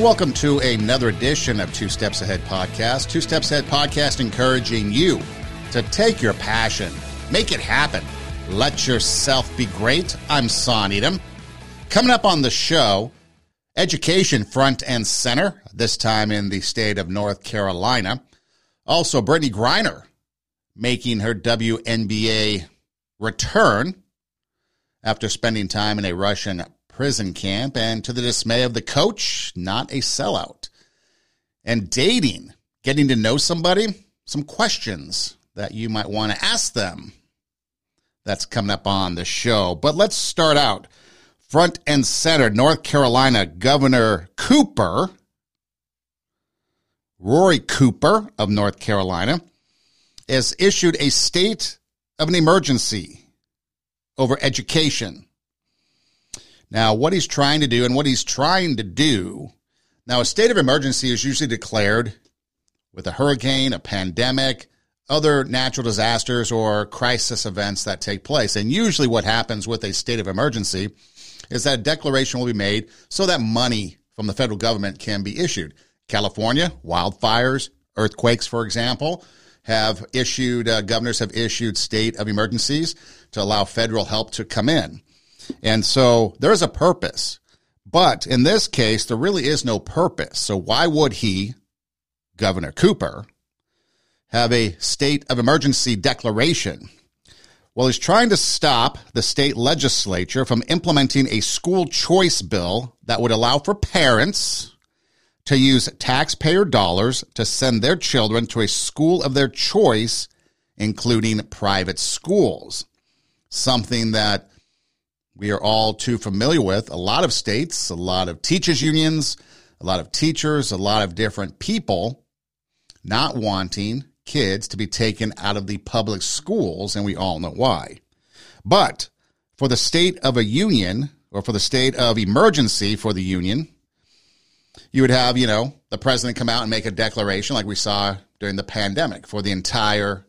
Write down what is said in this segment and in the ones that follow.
and welcome to another edition of Two Steps Ahead Podcast. Two Steps Ahead Podcast encouraging you to take your passion, make it happen, let yourself be great. I'm Son Edom. Coming up on the show, education front and center, this time in the state of North Carolina. Also, Brittney Griner making her WNBA return after spending time in a Russian prison camp, and to the dismay of the coach, not a sellout. And dating, getting to know somebody, some questions that you might want to ask them. That's coming up on the show. But let's start out front and center. North Carolina Governor Cooper, Roy Cooper of North Carolina, has issued a state of an emergency over education. Now, what he's trying to do and what he's trying to do now, a state of emergency is usually declared with a hurricane, a pandemic, other natural disasters, or crisis events that take place. And usually, what happens with a state of emergency is that a declaration will be made so that money from the federal government can be issued. California, wildfires, earthquakes, for example, have issued, uh, governors have issued state of emergencies to allow federal help to come in. And so there's a purpose. But in this case, there really is no purpose. So why would he, Governor Cooper, have a state of emergency declaration? Well, he's trying to stop the state legislature from implementing a school choice bill that would allow for parents to use taxpayer dollars to send their children to a school of their choice, including private schools. Something that we are all too familiar with. A lot of states, a lot of teachers' unions, a lot of teachers, a lot of different people not wanting kids to be taken out of the public schools, and we all know why. But for the state of a union, or for the state of emergency for the union, you would have, you know, the president come out and make a declaration like we saw during the pandemic for the entire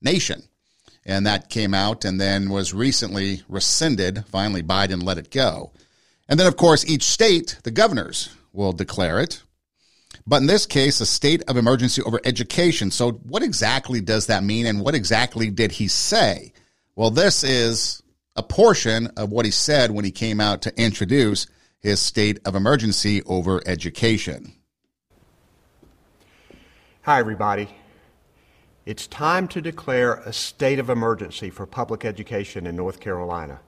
nation and that came out and then was recently rescinded. Finally, Biden let it go. And then, of course, each state, the governors will declare it. But in this case, a state of emergency over education. So, what exactly does that mean, and what exactly did he say? Well, this is a portion of what he said when he came out to introduce his state of emergency over education. Hi, everybody. It's time to declare a state of emergency for public education in North Carolina.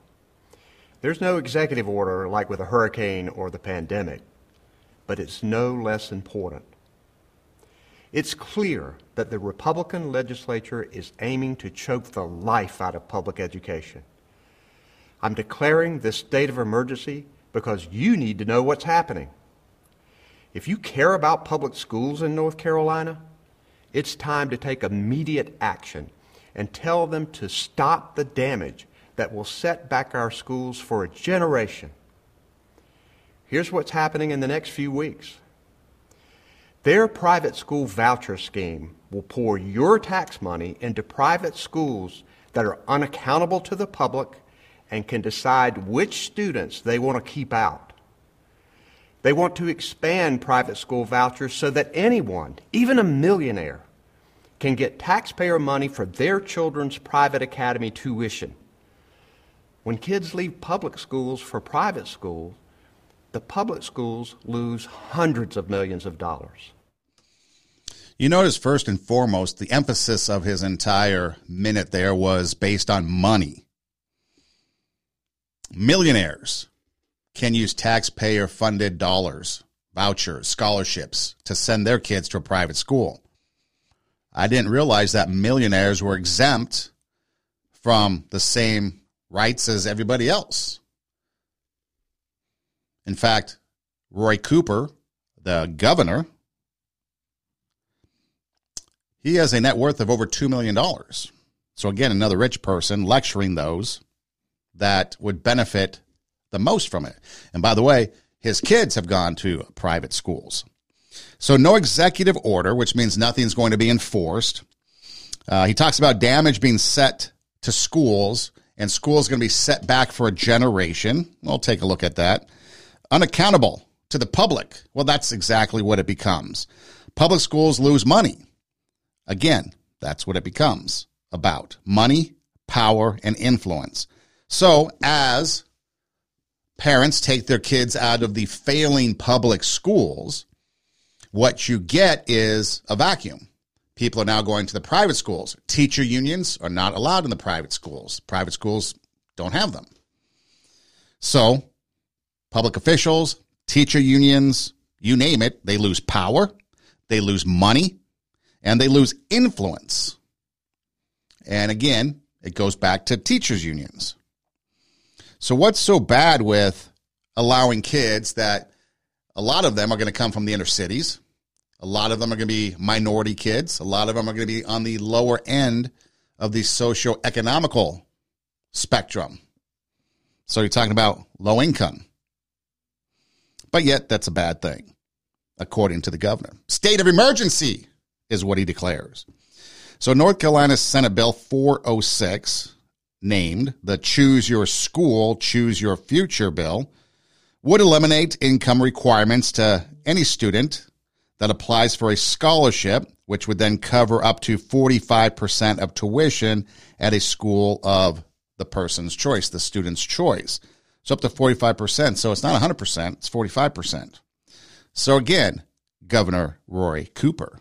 There's no executive order like with a hurricane or the pandemic, but it's no less important. It's clear that the Republican legislature is aiming to choke the life out of public education. I'm declaring this state of emergency because you need to know what's happening. If you care about public schools in North Carolina, it's time to take immediate action and tell them to stop the damage that will set back our schools for a generation. Here's what's happening in the next few weeks. Their private school voucher scheme will pour your tax money into private schools that are unaccountable to the public and can decide which students they want to keep out. They want to expand private school vouchers so that anyone, even a millionaire, can get taxpayer money for their children's private academy tuition. When kids leave public schools for private schools, the public schools lose hundreds of millions of dollars. You notice, first and foremost, the emphasis of his entire minute there was based on money. Millionaires can use taxpayer funded dollars, vouchers, scholarships to send their kids to a private school. I didn't realize that millionaires were exempt from the same rights as everybody else. In fact, Roy Cooper, the governor, he has a net worth of over $2 million. So, again, another rich person lecturing those that would benefit the most from it. And by the way, his kids have gone to private schools. So, no executive order, which means nothing's going to be enforced. Uh, he talks about damage being set to schools, and schools going to be set back for a generation. We'll take a look at that. Unaccountable to the public. Well, that's exactly what it becomes. Public schools lose money. Again, that's what it becomes about money, power, and influence. So, as parents take their kids out of the failing public schools, what you get is a vacuum. People are now going to the private schools. Teacher unions are not allowed in the private schools. Private schools don't have them. So, public officials, teacher unions, you name it, they lose power, they lose money, and they lose influence. And again, it goes back to teachers unions. So what's so bad with allowing kids that a lot of them are going to come from the inner cities? A lot of them are going to be minority kids. A lot of them are going to be on the lower end of the socio-economical spectrum. So you're talking about low income. But yet that's a bad thing, according to the governor. State of emergency is what he declares. So North Carolina Senate Bill 406, named the Choose Your School, Choose Your Future bill, would eliminate income requirements to any student that applies for a scholarship, which would then cover up to 45% of tuition at a school of the person's choice, the student's choice. So up to 45%. So it's not 100%, it's 45%. So again, Governor Roy Cooper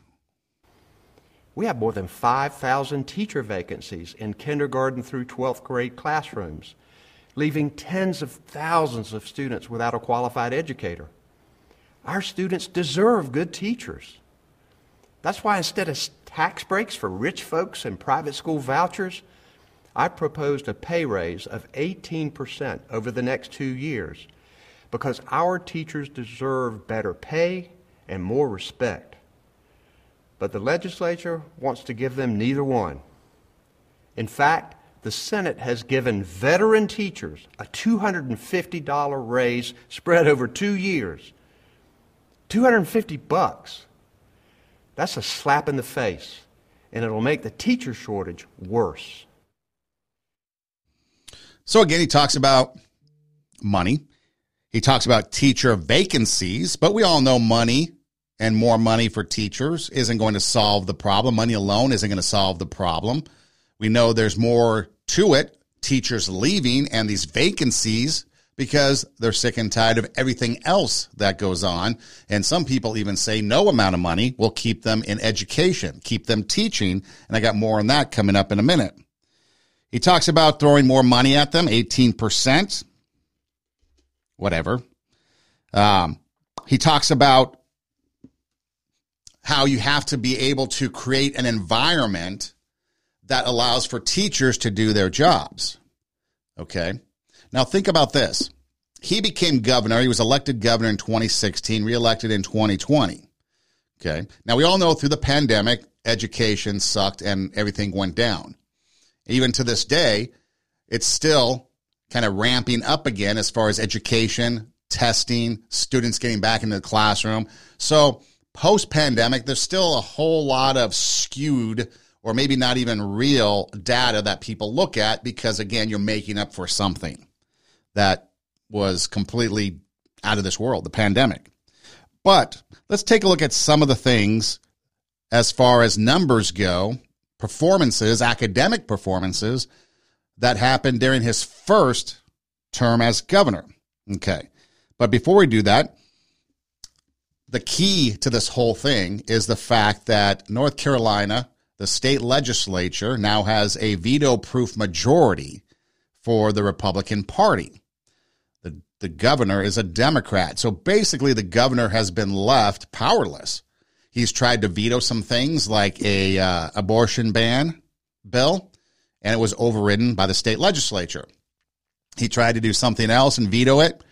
we have more than 5,000 teacher vacancies in kindergarten through 12th grade classrooms, leaving tens of thousands of students without a qualified educator. Our students deserve good teachers. That's why instead of tax breaks for rich folks and private school vouchers, I proposed a pay raise of 18% over the next two years because our teachers deserve better pay and more respect but the legislature wants to give them neither one. In fact, the Senate has given veteran teachers a $250 raise spread over two years. 250 bucks. That's a slap in the face, and it'll make the teacher shortage worse. So again, he talks about money. He talks about teacher vacancies, but we all know money and more money for teachers isn't going to solve the problem. Money alone isn't going to solve the problem. We know there's more to it. Teachers leaving and these vacancies because they're sick and tired of everything else that goes on. And some people even say no amount of money will keep them in education, keep them teaching. And I got more on that coming up in a minute. He talks about throwing more money at them, 18%, whatever. Um, he talks about how you have to be able to create an environment that allows for teachers to do their jobs. Okay. Now think about this. He became governor. He was elected governor in 2016, reelected in 2020. Okay. Now we all know through the pandemic, education sucked and everything went down. Even to this day, it's still kind of ramping up again as far as education, testing, students getting back into the classroom. So post pandemic, there's still a whole lot of skewed or maybe not even real data that people look at because, again, you're making up for something that was completely out of this world, the pandemic. But let's take a look at some of the things as far as numbers go, performances, academic performances that happened during his first term as governor. Okay. But before we do that, the key to this whole thing is the fact that North Carolina, the state legislature, now has a veto proof majority for the Republican Party. The, the governor is a Democrat. So basically, the governor has been left powerless. He's tried to veto some things like a uh, abortion ban bill, and it was overridden by the state legislature. He tried to do something else and veto it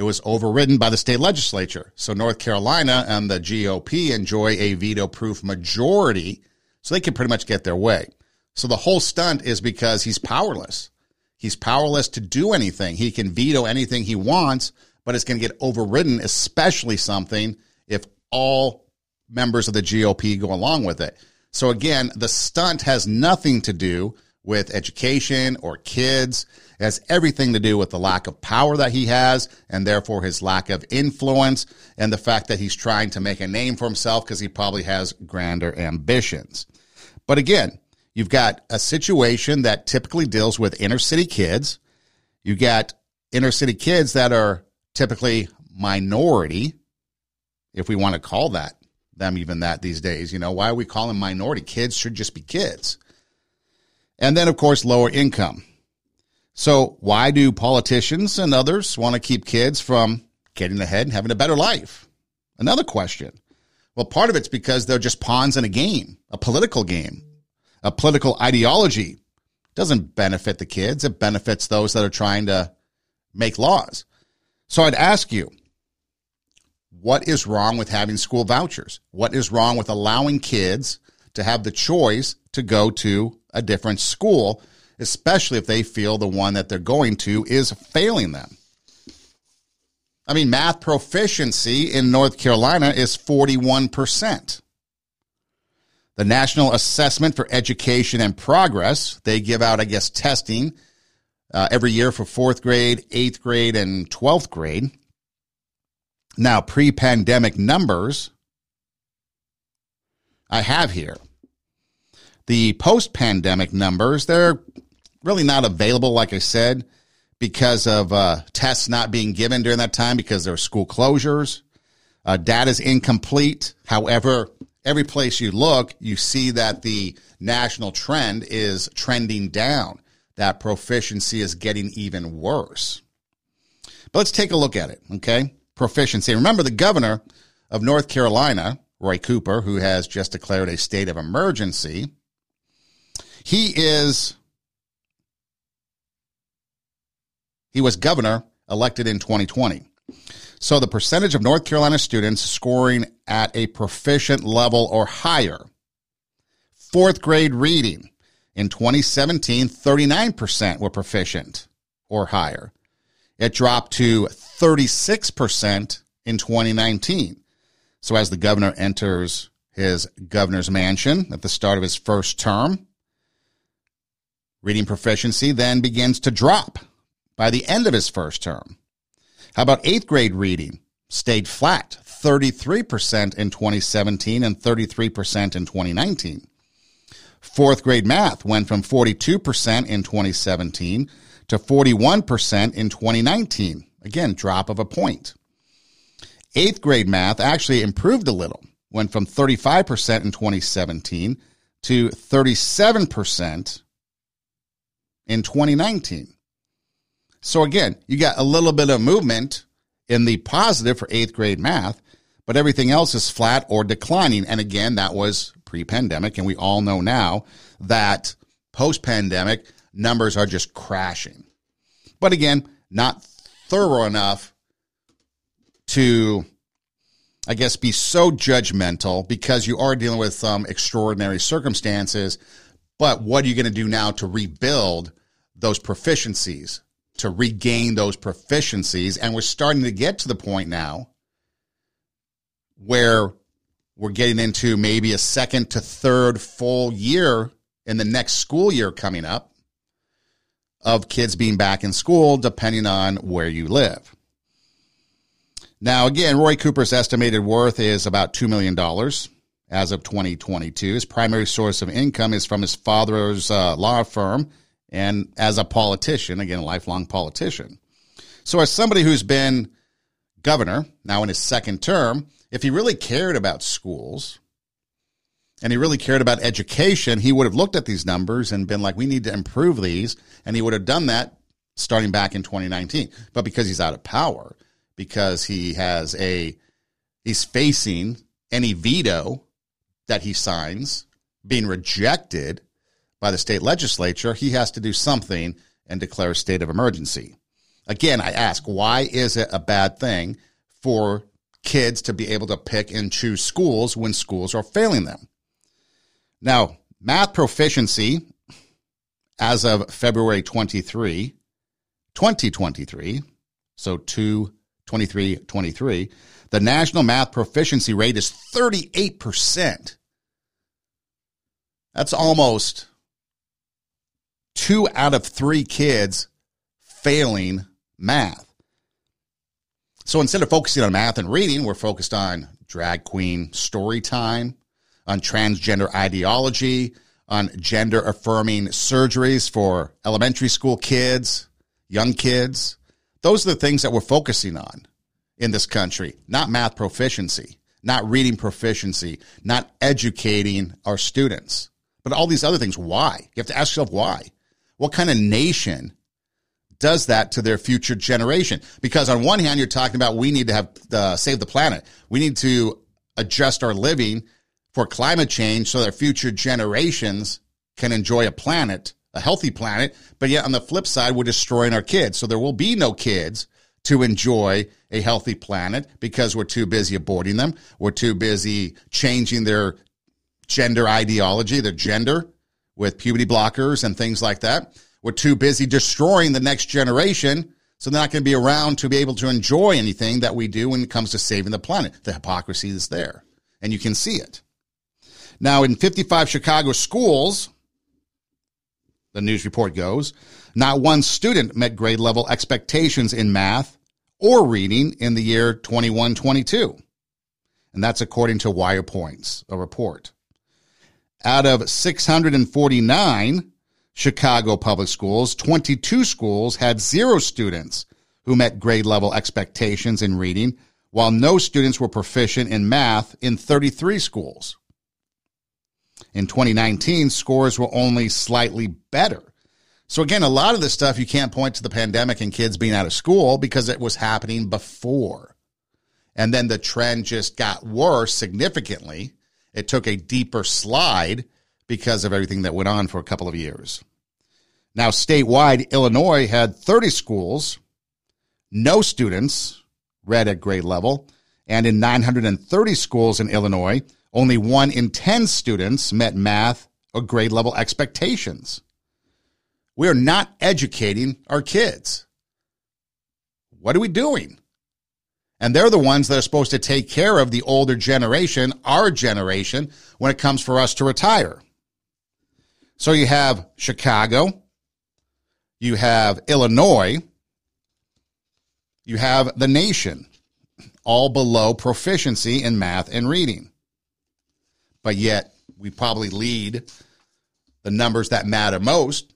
it was overridden by the state legislature. So North Carolina and the GOP enjoy a veto proof majority, so they can pretty much get their way. So the whole stunt is because he's powerless. He's powerless to do anything. He can veto anything he wants, but it's going to get overridden, especially something if all members of the GOP go along with it. So again, the stunt has nothing to do with education or kids. It has everything to do with the lack of power that he has and therefore his lack of influence and the fact that he's trying to make a name for himself because he probably has grander ambitions. But again, you've got a situation that typically deals with inner city kids. You got inner city kids that are typically minority, if we want to call that them even that these days. You know, why are we calling minority? Kids should just be kids. And then, of course, lower income. So, why do politicians and others want to keep kids from getting ahead and having a better life? Another question. Well, part of it's because they're just pawns in a game, a political game, a political ideology. It doesn't benefit the kids, it benefits those that are trying to make laws. So, I'd ask you, what is wrong with having school vouchers? What is wrong with allowing kids to have the choice to go to a different school, especially if they feel the one that they're going to is failing them? I mean, math proficiency in North Carolina is 41%. The National Assessment for Education and Progress, they give out, I guess, testing uh, every year for fourth grade, eighth grade, and 12th grade. Now, pre pandemic numbers I have here. The post pandemic numbers, they're really not available, like I said, because of uh, tests not being given during that time because there were school closures. Uh, data is incomplete. However, every place you look, you see that the national trend is trending down. That proficiency is getting even worse. But let's take a look at it, okay? proficiency. Remember, the governor of North Carolina, Roy Cooper, who has just declared a state of emergency, he is he was governor elected in 2020. So the percentage of North Carolina students scoring at a proficient level or higher. Fourth grade reading in 2017, 39% were proficient or higher. It dropped to 36% in 2019. So as the governor enters his governor's mansion at the start of his first term, reading proficiency then begins to drop by the end of his first term. How about eighth grade reading? Stayed flat, 33% in 2017 and 33% in 2019. Fourth grade math went from 42% in 2017 to 41% in 2019. Again, drop of a point. Eighth grade math actually improved a little, went from 35% in 2017 to 37% in 2019. So again, you got a little bit of movement in the positive for eighth grade math, but everything else is flat or declining. And again, that was pre pandemic. And we all know now that post pandemic, numbers are just crashing. But again, not thorough enough to, I guess, be so judgmental because you are dealing with some extraordinary circumstances. But what are you going to do now to rebuild those proficiencies, to regain those proficiencies? And we're starting to get to the point now where we're getting into maybe a second to third full year in the next school year coming up of kids being back in school, depending on where you live. Now, again, Roy Cooper's estimated worth is about $2 million as of 2022. His primary source of income is from his father's uh, law firm and as a politician, again, a lifelong politician. So, as somebody who's been governor, now in his second term, if he really cared about schools, and he really cared about education, he would have looked at these numbers and been like, we need to improve these. And he would have done that starting back in 2019. But because he's out of power, because he has a, he's facing any veto that he signs being rejected by the state legislature, he has to do something and declare a state of emergency. Again, I ask, why is it a bad thing for kids to be able to pick and choose schools when schools are failing them? Now, math proficiency as of February 23, 2023, so 2 23 23, the national math proficiency rate is 38%. That's almost two out of three kids failing math. So instead of focusing on math and reading, we're focused on drag queen story time, on transgender ideology, on gender affirming surgeries for elementary school kids, young kids. Those are the things that we're focusing on in this country, not math proficiency, not reading proficiency, not educating our students, but all these other things. Why? You have to ask yourself why. What kind of nation does that to their future generation? Because on one hand, you're talking about we need to have uh, save the planet. We need to adjust our living for climate change so that future generations can enjoy a planet, a healthy planet. But yet on the flip side, we're destroying our kids. So there will be no kids to enjoy a healthy planet because we're too busy aborting them. We're too busy changing their gender ideology, their gender with puberty blockers and things like that. We're too busy destroying the next generation. So they're not going to be around to be able to enjoy anything that we do when it comes to saving the planet. The hypocrisy is there and you can see it. Now, in 55 Chicago schools, the news report goes, not one student met grade level expectations in math or reading in the year 21 22. And that's according to WirePoints, a report. Out of 649 Chicago public schools, 22 schools had zero students who met grade level expectations in reading, while no students were proficient in math in 33 schools. In 2019, scores were only slightly better. So again, a lot of this stuff you can't point to the pandemic and kids being out of school because it was happening before. And then the trend just got worse significantly. It took a deeper slide because of everything that went on for a couple of years. Now, statewide, Illinois had 30 schools, no students read at grade level, and in 930 schools in Illinois, only one in 10 students met math or grade level expectations. We are not educating our kids. What are we doing? And they're the ones that are supposed to take care of the older generation, our generation, when it comes for us to retire. So you have Chicago, you have Illinois, you have the nation, all below proficiency in math and reading but yet we probably lead the numbers that matter most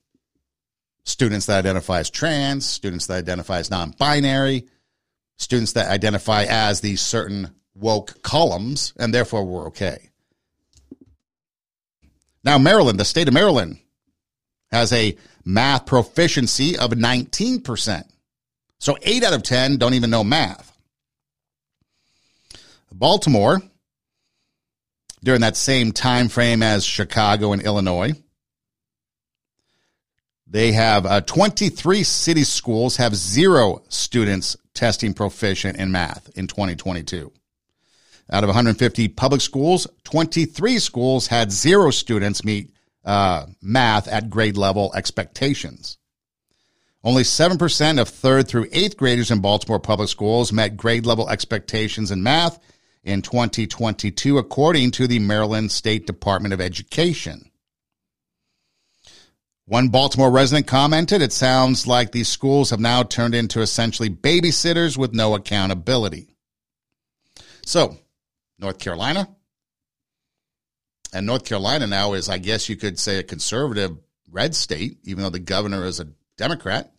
students that identify as trans, students that identify as non binary, students that identify as these certain woke columns, and therefore we're okay. Now, Maryland, the state of Maryland, has a math proficiency of 19%. So 8 out of 10 don't even know math. Baltimore during that same time frame as Chicago and Illinois. They have uh, 23 city schools have zero students testing proficient in math in 2022. Out of 150 public schools, 23 schools had zero students meet uh, math at grade level expectations. Only 7% of third through eighth graders in Baltimore public schools met grade level expectations in math in 2022, according to the Maryland State Department of Education. One Baltimore resident commented, It sounds like these schools have now turned into essentially babysitters with no accountability. So, North Carolina. And North Carolina now is, I guess you could say, a conservative red state, even though the governor is a Democrat.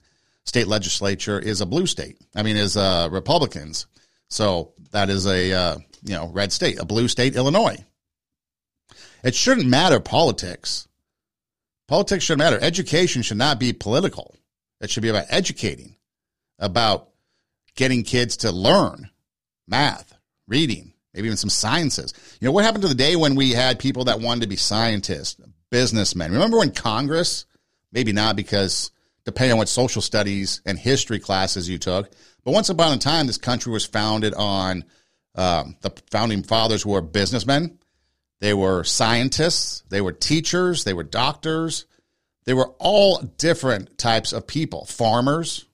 State legislature is a blue state. I mean, is uh, Republicans. So that is a uh, you know, red state, a blue state, Illinois. It shouldn't matter politics. Politics shouldn't matter. Education should not be political. It should be about educating, about getting kids to learn math, reading, maybe even some sciences. You know, what happened to the day when we had people that wanted to be scientists, businessmen? Remember when Congress, maybe not because depending on what social studies and history classes you took, but once upon a time, this country was founded on um, the founding fathers who were businessmen, they were scientists, they were teachers, they were doctors, they were all different types of people, farmers.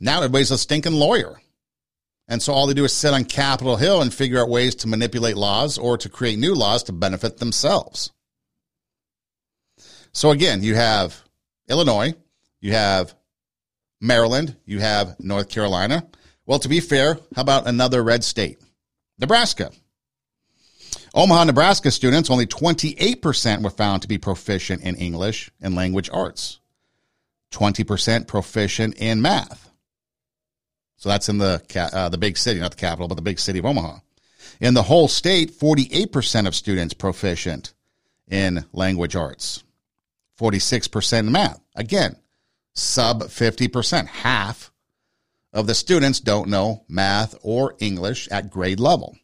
Now everybody's a stinking lawyer. And so all they do is sit on Capitol Hill and figure out ways to manipulate laws or to create new laws to benefit themselves. So again, you have Illinois, you have Maryland, you have North Carolina. Well, to be fair, how about another red state? Nebraska. Omaha, Nebraska students, only 28% were found to be proficient in English and language arts, 20% proficient in math. So that's in the, uh, the big city, not the capital, but the big city of Omaha. In the whole state, 48% of students proficient in language arts, 46% in math. Again, sub 50%, half of the students don't know math or English at grade level.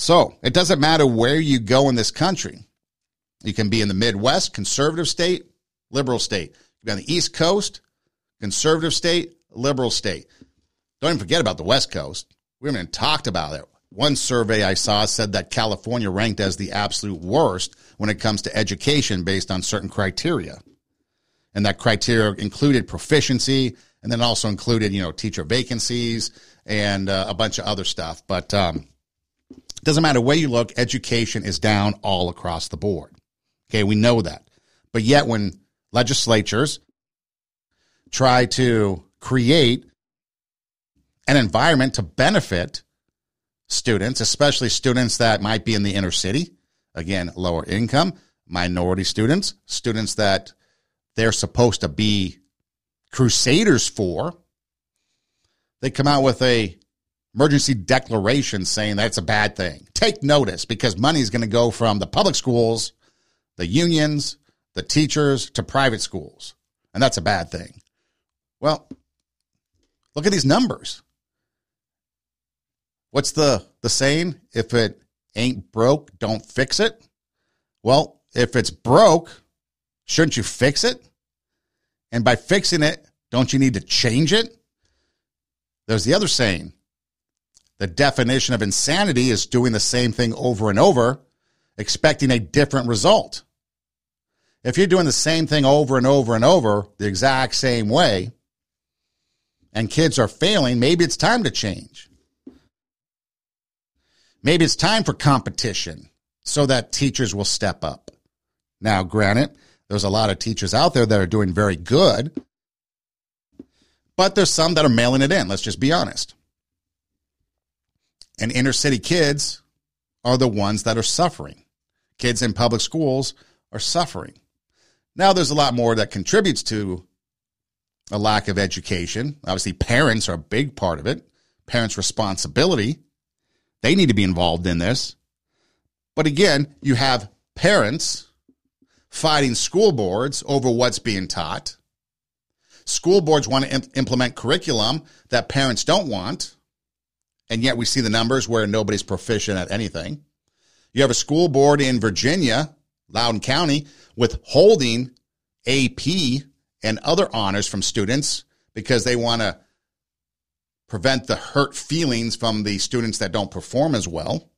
So it doesn't matter where you go in this country. You can be in the Midwest, conservative state, liberal state. You can be on the East Coast, conservative state, liberal state. Don't even forget about the West Coast. We haven't even talked about it. One survey I saw said that California ranked as the absolute worst when it comes to education based on certain criteria. And that criteria included proficiency and then also included, you know, teacher vacancies and uh, a bunch of other stuff. But um, doesn't matter where you look, education is down all across the board. Okay, we know that. But yet, when legislatures try to create an environment to benefit students, especially students that might be in the inner city, again, lower income, minority students, students that they're supposed to be crusaders for, they come out with a emergency declaration saying that's a bad thing. Take notice because money is going to go from the public schools, the unions, the teachers to private schools. And that's a bad thing. Well, look at these numbers. What's the, the saying? If it ain't broke, don't fix it. Well, if it's broke, shouldn't you fix it? And by fixing it, don't you need to change it? There's the other saying the definition of insanity is doing the same thing over and over, expecting a different result. If you're doing the same thing over and over and over the exact same way, and kids are failing, maybe it's time to change. Maybe it's time for competition so that teachers will step up. Now, granted, there's a lot of teachers out there that are doing very good, but there's some that are mailing it in. Let's just be honest. And inner city kids are the ones that are suffering. Kids in public schools are suffering. Now, there's a lot more that contributes to a lack of education. Obviously, parents are a big part of it. Parents' responsibility. They need to be involved in this. But again, you have parents fighting school boards over what's being taught. School boards want to imp- implement curriculum that parents don't want and yet we see the numbers where nobody's proficient at anything. You have a school board in Virginia, Loudoun County, withholding AP and other honors from students because they want to prevent the hurt feelings from the students that don't perform as well.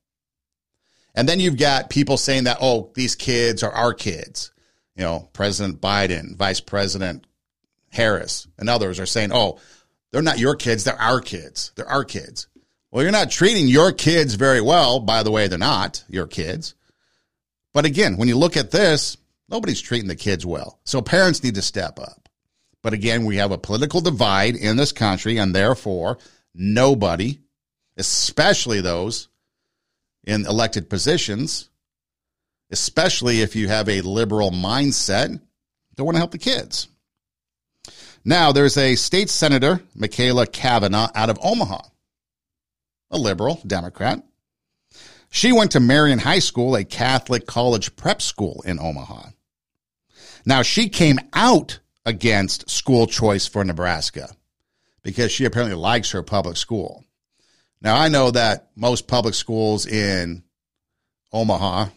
And then you've got people saying that, oh, these kids are our kids. You know, President Biden, Vice President Harris, and others are saying, oh, they're not your kids, they're our kids. They're our kids. Well, you're not treating your kids very well. By the way, they're not your kids. But again, when you look at this, nobody's treating the kids well. So parents need to step up. But again, we have a political divide in this country, and therefore, nobody, especially those in elected positions, especially if you have a liberal mindset, don't want to help the kids. Now, there's a state senator, Machaela Cavanaugh, out of Omaha a liberal Democrat. She went to Marian High School, a Catholic college prep school in Omaha. Now, she came out against school choice for Nebraska because she apparently likes her public school. Now, I know that most public schools in Omaha,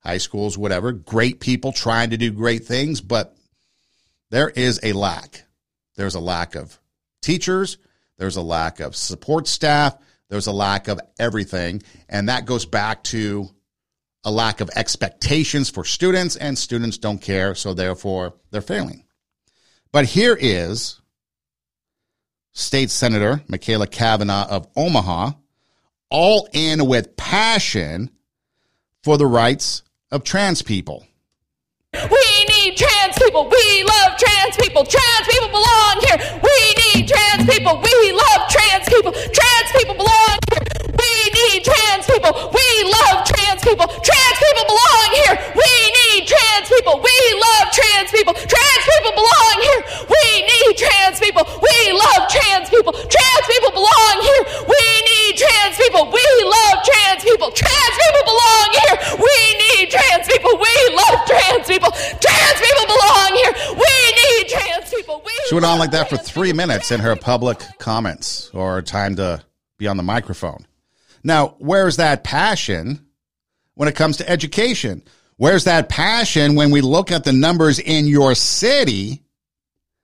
high schools, whatever, great people trying to do great things, but there is a lack. There's a lack of teachers, there's a lack of support staff. There's a lack of everything. And that goes back to a lack of expectations for students, and students don't care. So therefore, they're failing. But here is State Senator Machaela Cavanaugh of Omaha, all in with passion for the rights of trans people. We need trans people. We love trans people. Trans people belong here. We need trans people. We love trans people. Trans people belong here. We need trans people. We love trans people. Trans people belong here. We need people. We love trans people. Trans people belong here. We need trans people. We love trans people. Trans people belong here. We need trans people. We love trans people. Trans people belong here. We need trans people. We love trans people. Trans people belong here. We need trans people. We She went on like that for three minutes in her public comments or time to be on the microphone. Now, where's that passion when it comes to education? Where's that passion when we look at the numbers in your city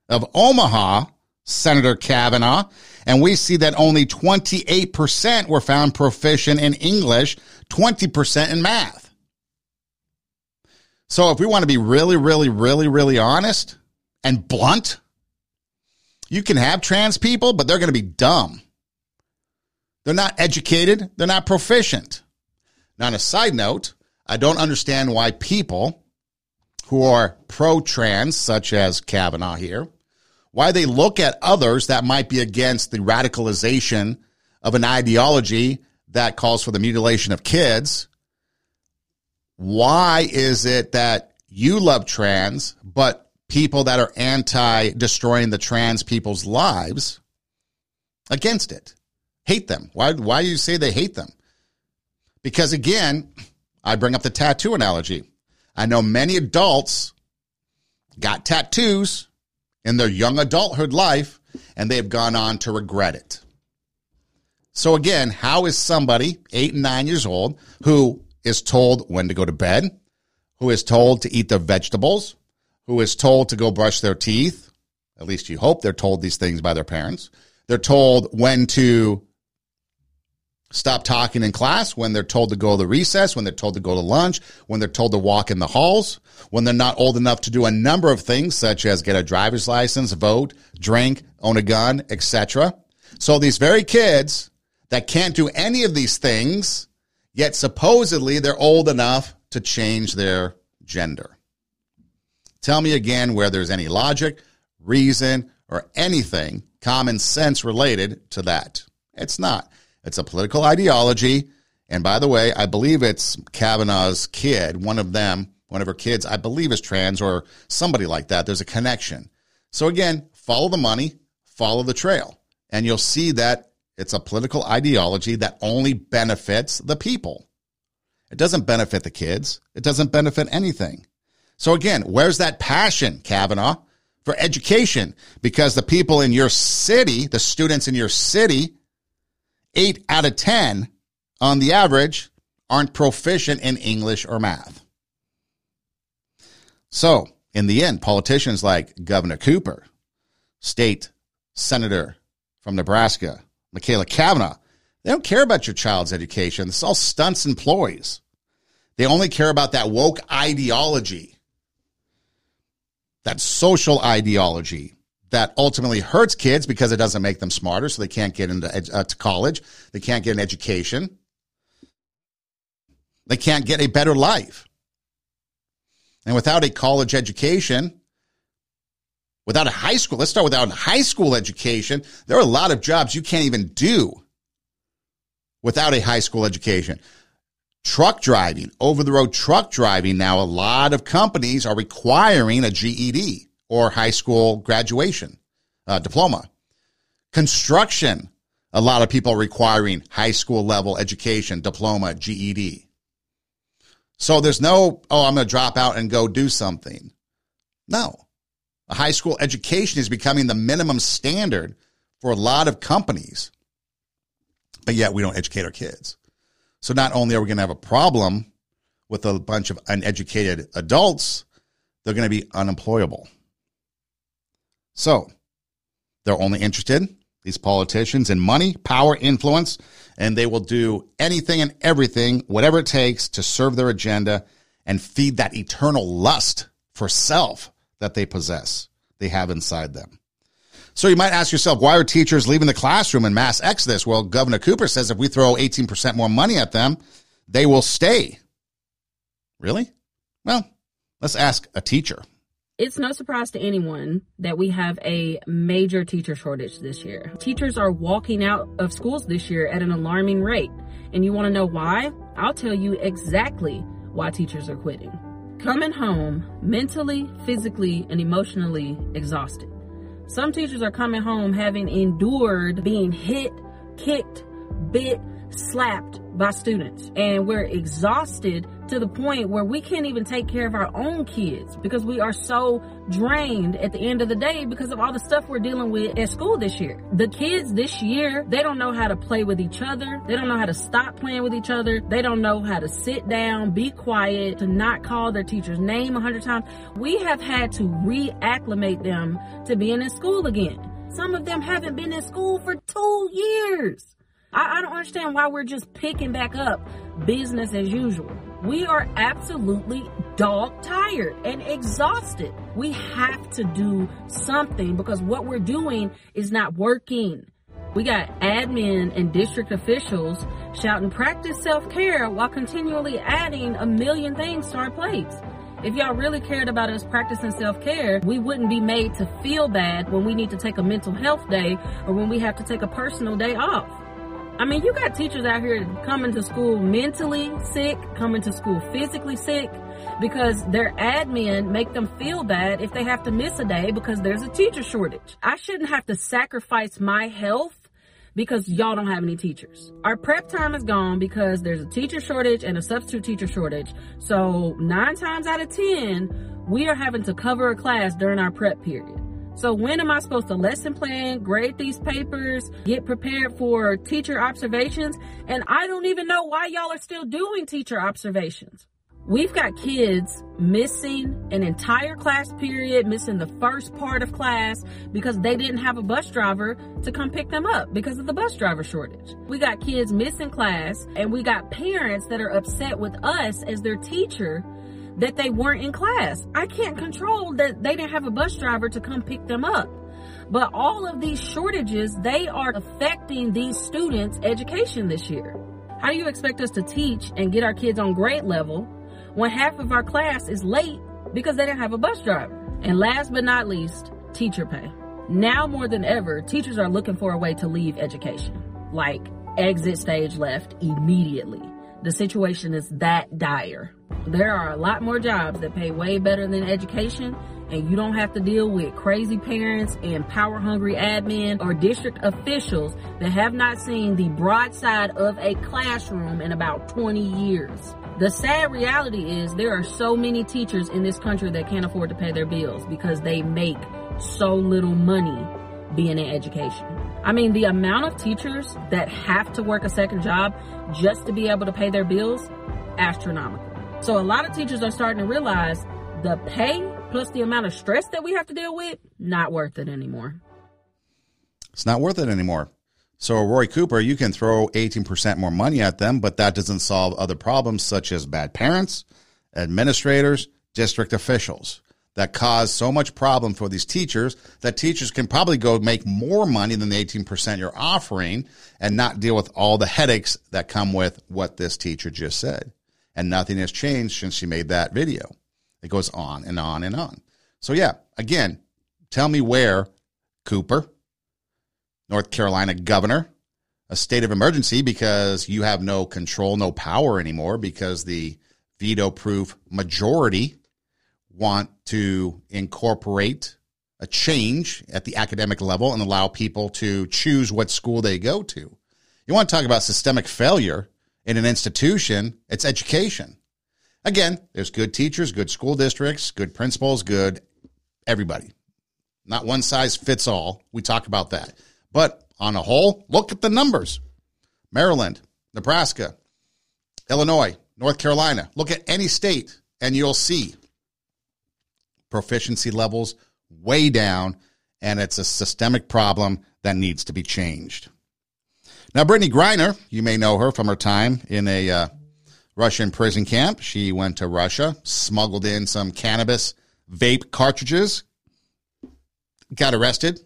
of Omaha, Senator Cavanaugh, and we see that only 28% were found proficient in English, 20% in math. So if we want to be really, really, really, really honest and blunt, you can have trans people, but they're going to be dumb. They're not educated. They're not proficient. Now, on a side note, I don't understand why people who are pro trans, such as Cavanaugh here, why they look at others that might be against the radicalization of an ideology that calls for the mutilation of kids. Why is it that you love trans, but people that are anti destroying the trans people's lives against it? Hate them. Why, why do you say they hate them? Because again, I bring up the tattoo analogy. I know many adults got tattoos in their young adulthood life and they have gone on to regret it. So again, how is somebody eight and nine years old who is told when to go to bed, who is told to eat their vegetables, who is told to go brush their teeth? At least you hope they're told these things by their parents. They're told when to stop talking in class, when they're told to go to recess, when they're told to go to lunch, when they're told to walk in the halls, when they're not old enough to do a number of things such as get a driver's license, vote, drink, own a gun, etc. So these very kids that can't do any of these things, yet supposedly they're old enough to change their gender. Tell me again where there's any logic, reason, or anything common sense related to that. It's not. It's a political ideology. And by the way, I believe it's Cavanaugh's kid, one of them, one of her kids, I believe is trans or somebody like that. There's a connection. So again, follow the money, follow the trail, and you'll see that it's a political ideology that only benefits the people. It doesn't benefit the kids. It doesn't benefit anything. So again, where's that passion, Cavanaugh, for education? Because the people in your city, the students in your city, eight out of 10 on the average aren't proficient in English or math. So, in the end, politicians like Governor Cooper, state senator from Nebraska, Machaela Cavanaugh, they don't care about your child's education. It's all stunts and ploys. They only care about that woke ideology, that social ideology that ultimately hurts kids because it doesn't make them smarter, so they can't get into uh, to college, they can't get an education, they can't get a better life. And without a college education, without a high school, let's start without a high school education, there are a lot of jobs you can't even do without a high school education. Truck driving, over the road truck driving, now a lot of companies are requiring a GED or high school graduation uh, diploma. Construction, a lot of people requiring high school level education, diploma, GED. So there's no, oh, I'm going to drop out and go do something. No. A high school education is becoming the minimum standard for a lot of companies. But yet we don't educate our kids. So not only are we going to have a problem with a bunch of uneducated adults, they're going to be unemployable. So they're only interested, these politicians, in money, power, influence, and they will do anything and everything, whatever it takes to serve their agenda and feed that eternal lust for self that they possess, they have inside them. So you might ask yourself, why are teachers leaving the classroom in mass exodus? Well, Governor Cooper says if we throw 18% more money at them, they will stay. Really? Well, let's ask a teacher. It's no surprise to anyone that we have a major teacher shortage this year. Teachers are walking out of schools this year at an alarming rate. And you want to know why? I'll tell you exactly why teachers are quitting. Coming home mentally, physically, and emotionally exhausted. Some teachers are coming home having endured being hit, kicked, bit, slapped by students. And we're exhausted to the point where we can't even take care of our own kids because we are so drained at the end of the day because of all the stuff we're dealing with at school this year. The kids this year, they don't know how to play with each other. They don't know how to stop playing with each other. They don't know how to sit down, be quiet, to not call their teacher's name a hundred times. We have had to reacclimate them to being in school again. Some of them haven't been in school for two years. I, I don't understand why we're just picking back up business as usual. We are absolutely dog tired and exhausted. We have to do something because what we're doing is not working. We got admin and district officials shouting practice self-care while continually adding a million things to our plates. If y'all really cared about us practicing self-care, we wouldn't be made to feel bad when we need to take a mental health day or when we have to take a personal day off. I mean, you got teachers out here coming to school mentally sick, coming to school physically sick because their admin make them feel bad if they have to miss a day because there's a teacher shortage. I shouldn't have to sacrifice my health because y'all don't have any teachers. Our prep time is gone because there's a teacher shortage and a substitute teacher shortage. So nine times out of 10, we are having to cover a class during our prep period. So when am I supposed to lesson plan, grade these papers, get prepared for teacher observations? And I don't even know why y'all are still doing teacher observations. We've got kids missing an entire class period, missing the first part of class because they didn't have a bus driver to come pick them up because of the bus driver shortage. We got kids missing class and we got parents that are upset with us as their teacher that they weren't in class. I can't control that they didn't have a bus driver to come pick them up. But all of these shortages, they are affecting these students' education this year. How do you expect us to teach and get our kids on grade level when half of our class is late because they didn't have a bus driver? And last but not least, teacher pay. Now more than ever, teachers are looking for a way to leave education. Like exit stage left immediately. The situation is that dire. There are a lot more jobs that pay way better than education, and you don't have to deal with crazy parents and power hungry admin or district officials that have not seen the broadside of a classroom in about 20 years. The sad reality is there are so many teachers in this country that can't afford to pay their bills because they make so little money being in education. I mean, the amount of teachers that have to work a second job just to be able to pay their bills, astronomical. So a lot of teachers are starting to realize the pay plus the amount of stress that we have to deal with, not worth it anymore. It's not worth it anymore. So, Roy Cooper, you can throw 18% more money at them, but that doesn't solve other problems such as bad parents, administrators, district officials that cause so much problem for these teachers that teachers can probably go make more money than the 18% you're offering and not deal with all the headaches that come with what this teacher just said and nothing has changed since she made that video. It goes on and on and on. So, yeah, again, tell me where Cooper, North Carolina governor, a state of emergency because you have no control, no power anymore because the veto proof majority want to incorporate a change at the academic level and allow people to choose what school they go to. You want to talk about systemic failure in an institution, it's education. Again, there's good teachers, good school districts, good principals, good everybody. Not one size fits all. We talk about that. But on a whole, look at the numbers Maryland, Nebraska, Illinois, North Carolina. Look at any state and you'll see proficiency levels way down, and it's a systemic problem that needs to be changed. Now, Brittney Griner, you may know her from her time in a uh, Russian prison camp. She went to Russia, smuggled in some cannabis vape cartridges, got arrested,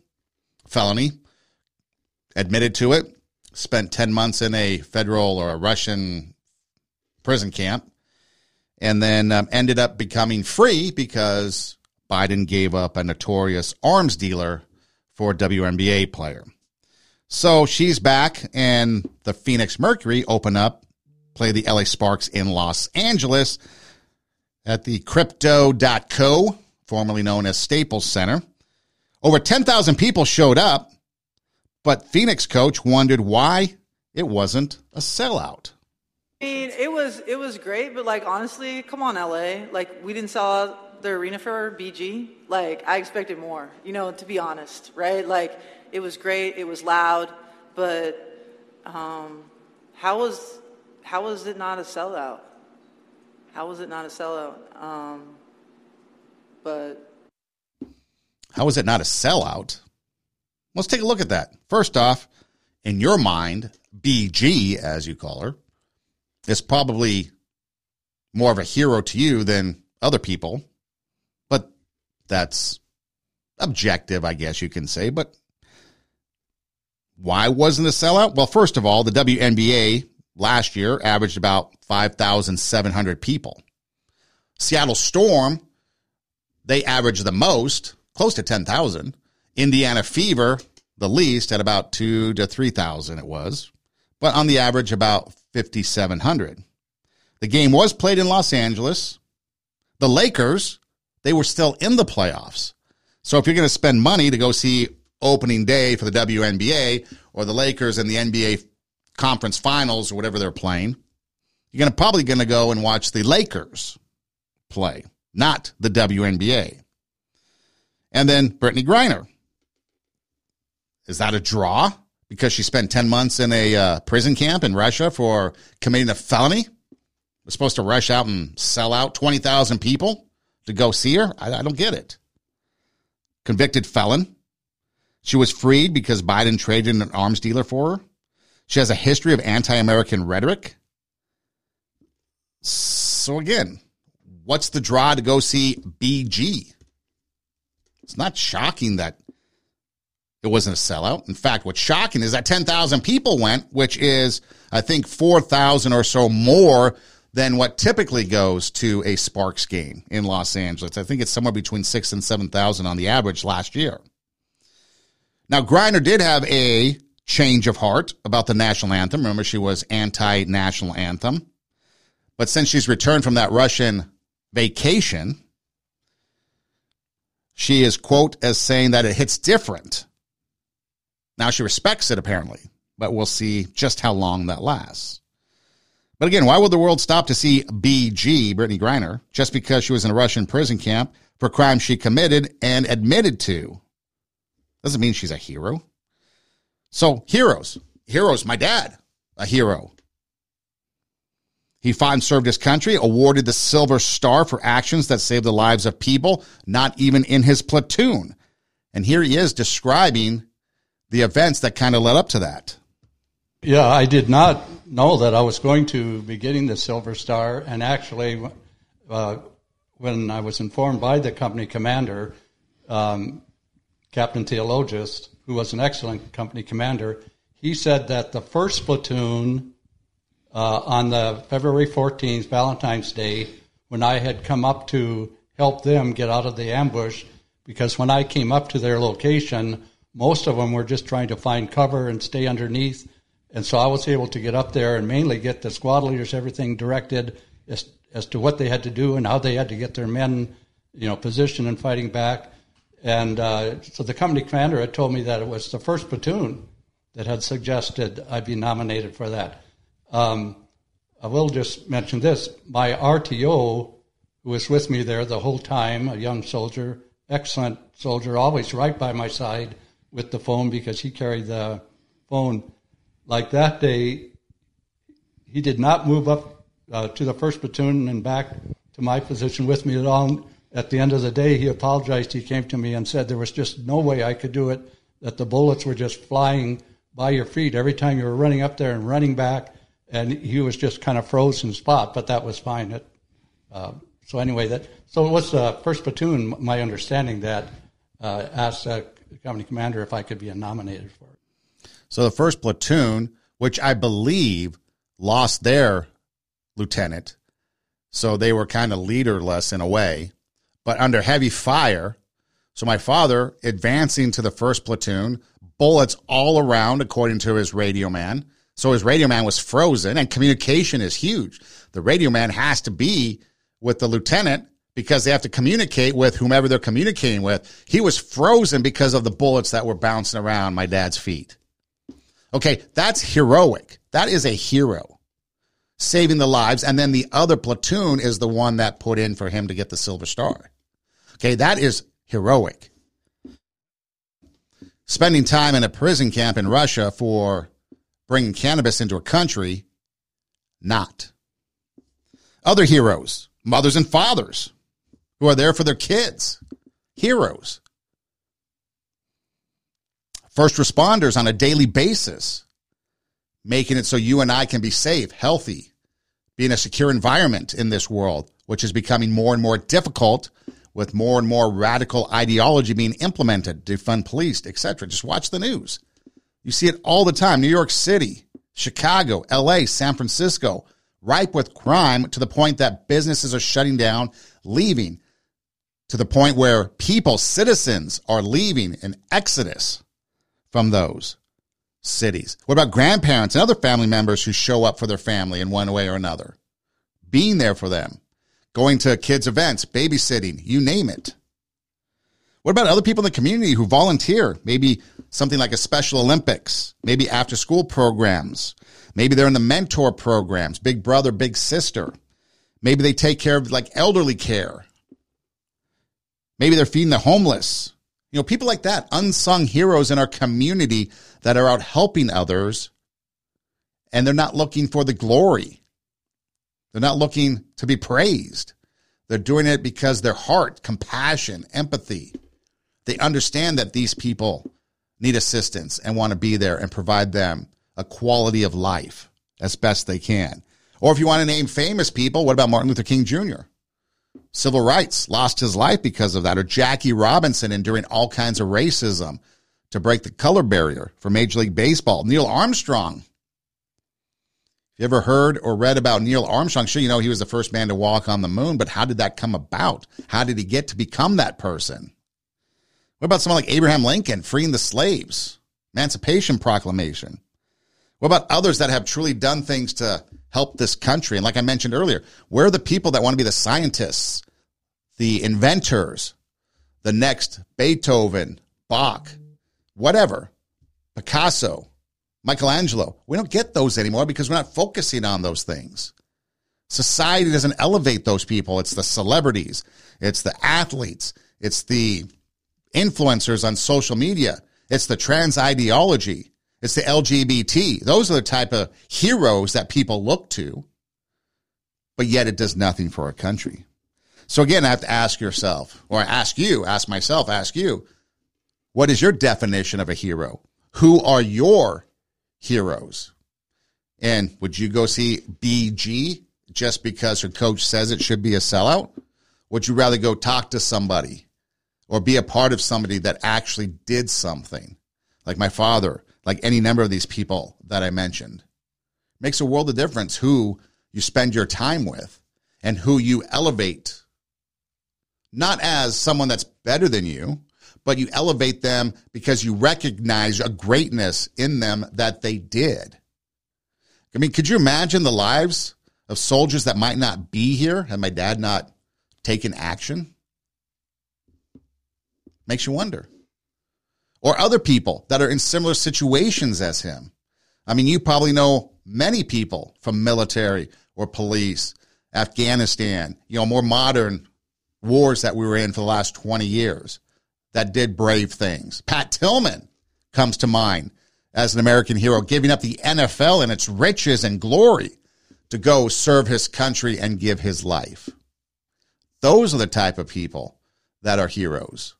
felony, admitted to it, spent 10 months in a federal or a Russian prison camp, and then um, ended up becoming free because Biden gave up a notorious arms dealer for a WNBA player. So she's back, and the Phoenix Mercury open up, play the LA Sparks in Los Angeles at the Crypto.com, formerly known as Staples Center. Over 10,000 people showed up, but Phoenix coach wondered why it wasn't a sellout. I mean, it was it was great, but like honestly, come on, LA. Like we didn't sell out the arena for BG. Like I expected more. You know, to be honest, right? Like it was great. It was loud, but um, how was how was it not a sellout? How was it not a sellout? Um, but how was it not a sellout? Let's take a look at that. First off, in your mind, BG, as you call her, is probably more of a hero to you than other people. But that's objective, I guess you can say. But why wasn't a sellout? Well, first of all, the WNBA last year averaged about 5,700 people. Seattle Storm, they averaged the most, close to 10,000. Indiana Fever, the least, at about two to 3,000 it was, but on the average about 5,700. The game was played in Los Angeles. The Lakers, they were still in the playoffs. So if you're going to spend money to go see opening day for the WNBA or the Lakers in the NBA conference finals or whatever they're playing, you're going to probably going to go and watch the Lakers play, not the WNBA. And then Brittney Griner. Is that a draw because she spent 10 months in a uh, prison camp in Russia for committing a felony? Was supposed to rush out and sell out 20,000 people to go see her? I, I don't get it. Convicted felon. She was freed because Biden traded an arms dealer for her. She has a history of anti American rhetoric. So, again, what's the draw to go see BG? It's not shocking that it wasn't a sellout. In fact, what's shocking is that 10,000 people went, which is, I think, 4,000 or so more than what typically goes to a Sparks game in Los Angeles. I think it's somewhere between six and 7,000 on the average last year. Now, Griner did have a change of heart about the national anthem. Remember, she was anti national anthem. But since she's returned from that Russian vacation, she is, quote, as saying that it hits different now she respects it apparently, but we'll see just how long that lasts. But again, why would the world stop to see BG, Brittney Griner, just because she was in a Russian prison camp for crimes she committed and admitted to? Doesn't mean she's a hero. So, heroes. Heroes. My dad, a hero. He fought and served his country, awarded the Silver Star for actions that saved the lives of people, not even in his platoon. And here he is describing the events that kind of led up to that. Yeah, I did not know that I was going to be getting the Silver Star, and actually, uh, when I was informed by the company commander, um, Captain Theologist, who was an excellent company commander, he said that the first platoon uh, on the February 14th, Valentine's Day, when I had come up to help them get out of the ambush, because when I came up to their location, most of them were just trying to find cover and stay underneath. And so I was able to get up there and mainly get the squad leaders everything directed as, as to what they had to do and how they had to get their men, you know, positioned and fighting back. And uh, so the company commander had told me that it was the first platoon that had suggested I be nominated for that. Um, I will just mention this: my RTO, who was with me there the whole time, a young soldier, excellent soldier, always right by my side with the phone because he carried the phone. Like that day, he did not move up uh, to the first platoon and back to my position with me at all. At the end of the day, he apologized. He came to me and said there was just no way I could do it, that the bullets were just flying by your feet every time you were running up there and running back. And he was just kind of frozen spot, but that was fine. It, uh, so anyway, that so it was the first platoon. My understanding that uh, asked uh, the company commander if I could be nominated for it. So the first platoon, which I believe lost their lieutenant, so they were kind of leaderless in a way. But under heavy fire. So my father advancing to the first platoon, bullets all around, according to his radio man. So his radio man was frozen, and communication is huge. The radio man has to be with the lieutenant because they have to communicate with whomever they're communicating with. He was frozen because of the bullets that were bouncing around my dad's feet. Okay, that's heroic. That is a hero saving the lives. And then the other platoon is the one that put in for him to get the Silver Star. Okay, that is heroic. Spending time in a prison camp in Russia for bringing cannabis into a country, not. Other heroes, mothers and fathers who are there for their kids, heroes. First responders on a daily basis, making it so you and I can be safe, healthy, be in a secure environment in this world, which is becoming more and more difficult with more and more radical ideology being implemented, defund police, etc. Just watch the news. You see it all the time. New York City, Chicago, LA, San Francisco, ripe with crime to the point that businesses are shutting down, leaving, to the point where people, citizens, are leaving an exodus from those cities. What about grandparents and other family members who show up for their family in one way or another? Being there for them, going to kids' events, babysitting, you name it. What about other people in the community who volunteer? Maybe something like a Special Olympics, maybe after school programs. Maybe they're in the mentor programs, big brother, big sister. Maybe they take care of like elderly care. Maybe they're feeding the homeless. You know, people like that, unsung heroes in our community that are out helping others and they're not looking for the glory. They're not looking to be praised. They're doing it because their heart, compassion, empathy. They understand that these people need assistance and want to be there and provide them a quality of life as best they can. Or if you want to name famous people, what about Martin Luther King Jr.? civil rights, lost his life because of that, or Jackie Robinson enduring all kinds of racism to break the color barrier for Major League Baseball. Neil Armstrong. If you ever heard or read about Neil Armstrong, sure you know he was the first man to walk on the moon, but how did that come about? How did he get to become that person? What about someone like Abraham Lincoln freeing the slaves? Emancipation Proclamation. What about others that have truly done things to help this country? And like I mentioned earlier, where are the people that want to be the scientists, the inventors, the next Beethoven, Bach, whatever, Picasso, Michelangelo? We don't get those anymore because we're not focusing on those things. Society doesn't elevate those people. It's the celebrities, it's the athletes, it's the influencers on social media, it's the trans ideology. It's the LGBT. Those are the type of heroes that people look to, but yet it does nothing for our country. So again, I have to ask yourself, or ask you, ask myself, ask you, what is your definition of a hero? Who are your heroes? And would you go see BG just because her coach says it should be a sellout? Would you rather go talk to somebody or be a part of somebody that actually did something? Like my father, like any number of these people that I mentioned. It makes a world of difference who you spend your time with and who you elevate. Not as someone that's better than you, but you elevate them because you recognize a greatness in them that they did. I mean, could you imagine the lives of soldiers that might not be here had my dad not taken action? Makes you wonder or other people that are in similar situations as him. I mean, you probably know many people from military or police, Afghanistan, you know, more modern wars that we were in for the last 20 years that did brave things. Pat Tillman comes to mind as an American hero, giving up the NFL and its riches and glory to go serve his country and give his life. Those are the type of people that are heroes.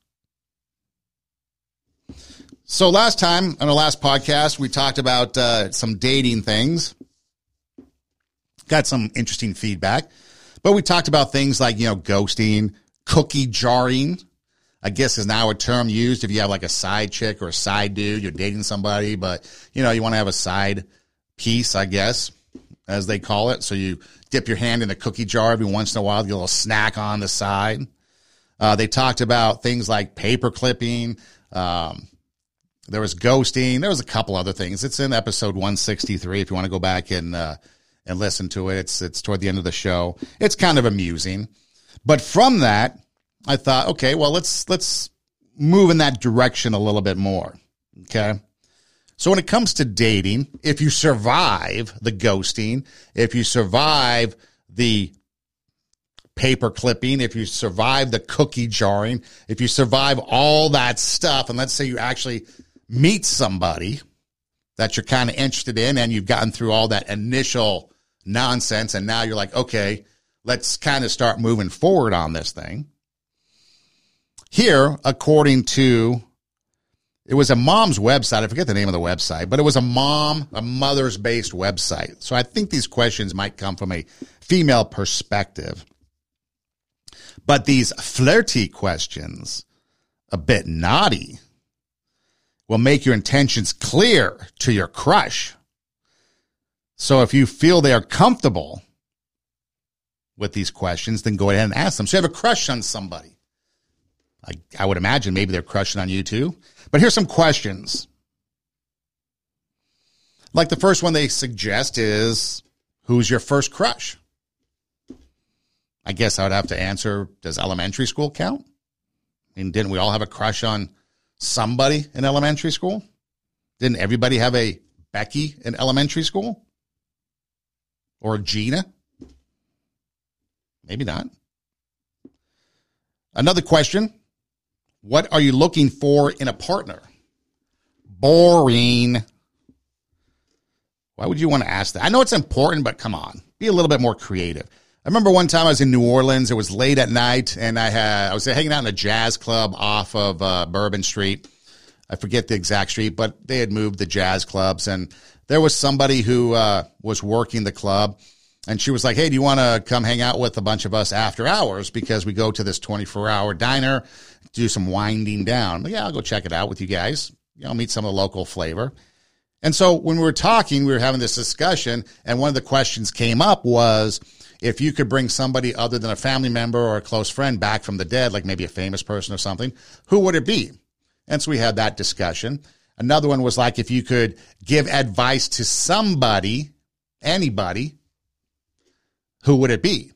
So last time on our last podcast, we talked about uh, some dating things. Got some interesting feedback, but we talked about things like you know ghosting, cookie jarring. I guess is now a term used if you have like a side chick or a side dude, you're dating somebody, but you know you want to have a side piece, I guess, as they call it. So you dip your hand in a cookie jar every once in a while, get a little snack on the side. Uh, they talked about things like paper clipping. Um, there was ghosting. There was a couple other things. It's in episode 163 if you want to go back and uh, and listen to it. It's it's toward the end of the show. It's kind of amusing. But from that, I thought, okay, well, let's let's move in that direction a little bit more. Okay. So when it comes to dating, if you survive the ghosting, if you survive the paper clipping, if you survive the cookie jarring, if you survive all that stuff, and let's say you actually meet somebody that you're kind of interested in and you've gotten through all that initial nonsense, and now you're like, okay, let's kind of start moving forward on this thing. Here, according to it was a mom's website. I forget the name of the website, but it was a mom, a mother's based website. So I think these questions might come from a female perspective. But these flirty questions, a bit naughty, will make your intentions clear to your crush. So if you feel they are comfortable with these questions, then go ahead and ask them. So you have a crush on somebody. I, I would imagine maybe they're crushing on you too. But here's some questions. Like the first one they suggest is who's your first crush? I guess I would have to answer does elementary school count? I mean, didn't we all have a crush on somebody in elementary school? Didn't everybody have a Becky in elementary school? Or Gina? Maybe not. Another question what are you looking for in a partner? Boring. Why would you want to ask that? I know it's important, but come on, be a little bit more creative. I remember one time I was in New Orleans. It was late at night, and I had I was hanging out in a jazz club off of uh, Bourbon Street. I forget the exact street, but they had moved the jazz clubs, and there was somebody who uh, was working the club, and she was like, "Hey, do you want to come hang out with a bunch of us after hours? Because we go to this twenty four hour diner, do some winding down. But yeah, I'll go check it out with you guys. You know, meet some of the local flavor. And so when we were talking, we were having this discussion, and one of the questions came up was if you could bring somebody other than a family member or a close friend back from the dead, like maybe a famous person or something, who would it be? And so we had that discussion. Another one was like if you could give advice to somebody, anybody, who would it be?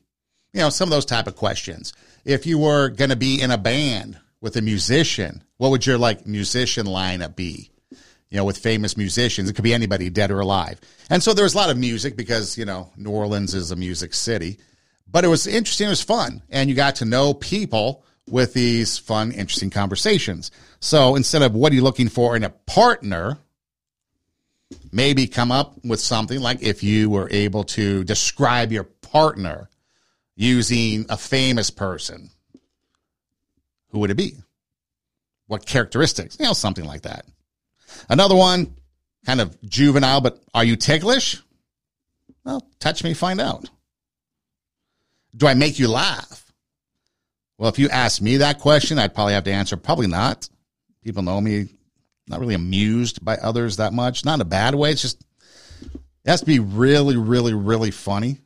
You know, some of those type of questions. If you were going to be in a band, with a musician, what would your like musician lineup be? You know, with famous musicians, it could be anybody, dead or alive. And so there was a lot of music because you know New Orleans is a music city, but it was interesting. It was fun, and you got to know people with these fun, interesting conversations. So instead of what are you looking for in a partner, maybe come up with something like if you were able to describe your partner using a famous person who would it be? What characteristics? You know, something like that. Another one, kind of juvenile, but are you ticklish? Well, touch me, find out. Do I make you laugh? Well, if you ask me that question, I'd probably have to answer probably not. People know me, not really amused by others that much. Not in a bad way. It's just, it has to be really, really, really funny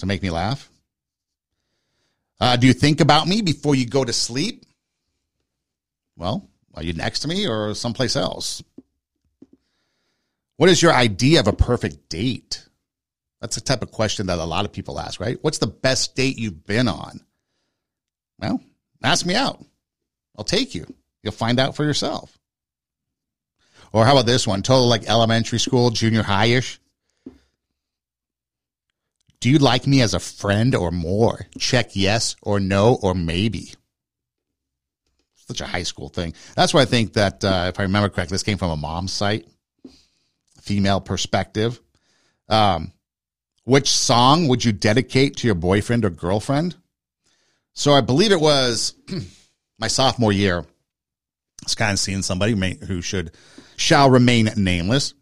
to make me laugh. Uh, do you think about me before you go to sleep? Well, are you next to me or someplace else? What is your idea of a perfect date? That's the type of question that a lot of people ask, right? What's the best date you've been on? Well, ask me out. I'll take you. You'll find out for yourself. Or how about this one? Total like elementary school, junior high ish. Do you like me as a friend or more? Check yes or no or maybe. Such a high school thing. That's why I think that, uh, if I remember correctly, this came from a mom's site, female perspective. Um, which song would you dedicate to your boyfriend or girlfriend? So I believe it was my sophomore year. I was kind of seeing somebody who should shall remain nameless.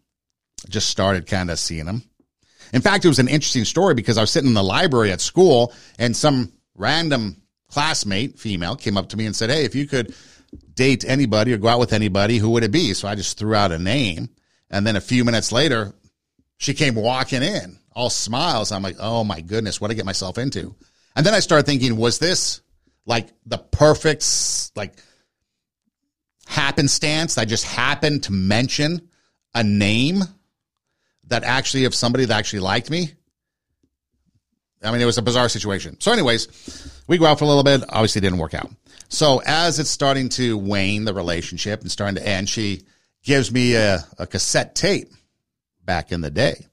Just started kind of seeing him. In fact, it was an interesting story because I was sitting in the library at school and some random classmate, female, came up to me and said, Hey, if you could date anybody or go out with anybody, who would it be? So I just threw out a name. And then a few minutes later, she came walking in, all smiles. I'm like, oh my goodness, what I get myself into? And then I started thinking, was this like the perfect, like, happenstance. I just happened to mention a name that actually, of somebody that actually liked me. I mean, it was a bizarre situation. So, anyways, we go out for a little bit. Obviously, didn't work out. So, as it's starting to wane, the relationship and starting to end, she gives me a, a cassette tape back in the day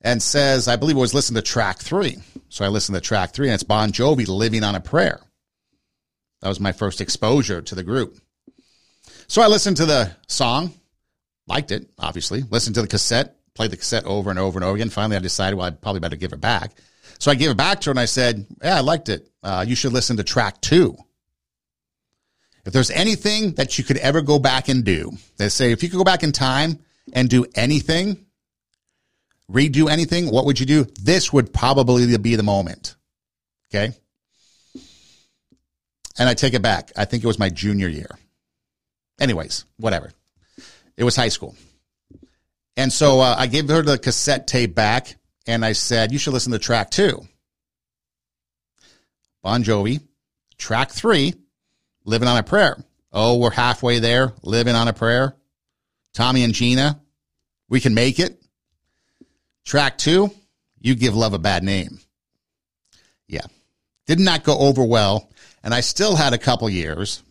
and says, I believe it was listening to track three. So I listened to track three, and it's Bon Jovi, Living on a Prayer. That was my first exposure to the group. So I listened to the song, liked it, obviously, listened to the cassette, played the cassette over and over and over again. Finally, I decided, well, I probably better give it back. So I gave it back to her and I said, Yeah, I liked it. Uh, you should listen to track two. If there's anything that you could ever go back and do, they say if you could go back in time and do anything, redo anything, what would you do? This would probably be the moment. Okay. And I take it back. I think it was my junior year. Anyways, whatever. It was high school. And so uh, I gave her the cassette tape back and I said, you should listen to track two. Bon Jovi, track three, Living on a Prayer. Oh, we're halfway there, Living on a Prayer. Tommy and Gina, we can make it. Track two, you give love a bad name. Yeah. Did not go over well. And I still had a couple years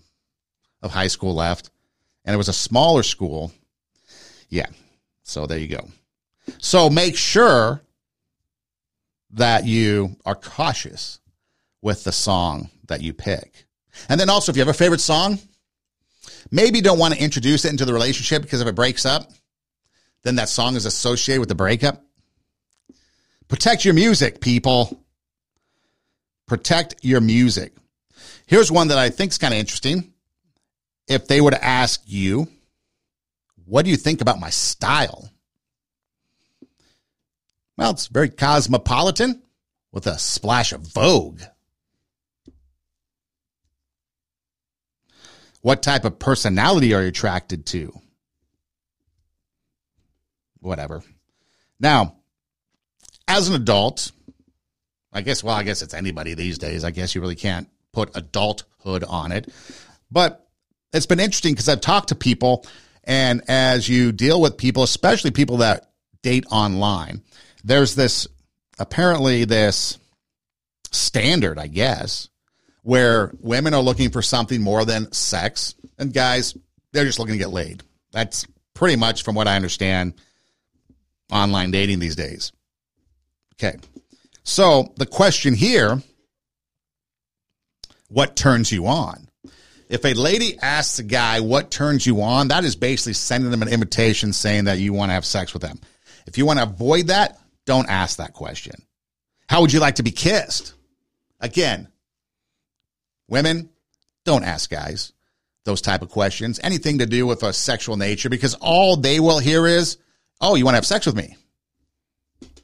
of high school left. And it was a smaller school. Yeah. So there you go. So make sure that you are cautious with the song that you pick. And then also, if you have a favorite song, maybe you don't want to introduce it into the relationship because if it breaks up, then that song is associated with the breakup. Protect your music, people. Protect your music. Here's one that I think is kind of interesting. If they were to ask you, what do you think about my style? Well, it's very cosmopolitan with a splash of Vogue. What type of personality are you attracted to? Whatever. Now, as an adult, I guess, well, I guess it's anybody these days. I guess you really can't put adulthood on it. But it's been interesting because I've talked to people, and as you deal with people, especially people that date online, there's this apparently this standard, I guess, where women are looking for something more than sex, and guys, they're just looking to get laid. That's pretty much from what I understand online dating these days. Okay. So the question here what turns you on? If a lady asks a guy what turns you on, that is basically sending them an invitation saying that you want to have sex with them. If you want to avoid that, don't ask that question. How would you like to be kissed? Again, women, don't ask guys those type of questions, anything to do with a sexual nature, because all they will hear is, oh, you want to have sex with me?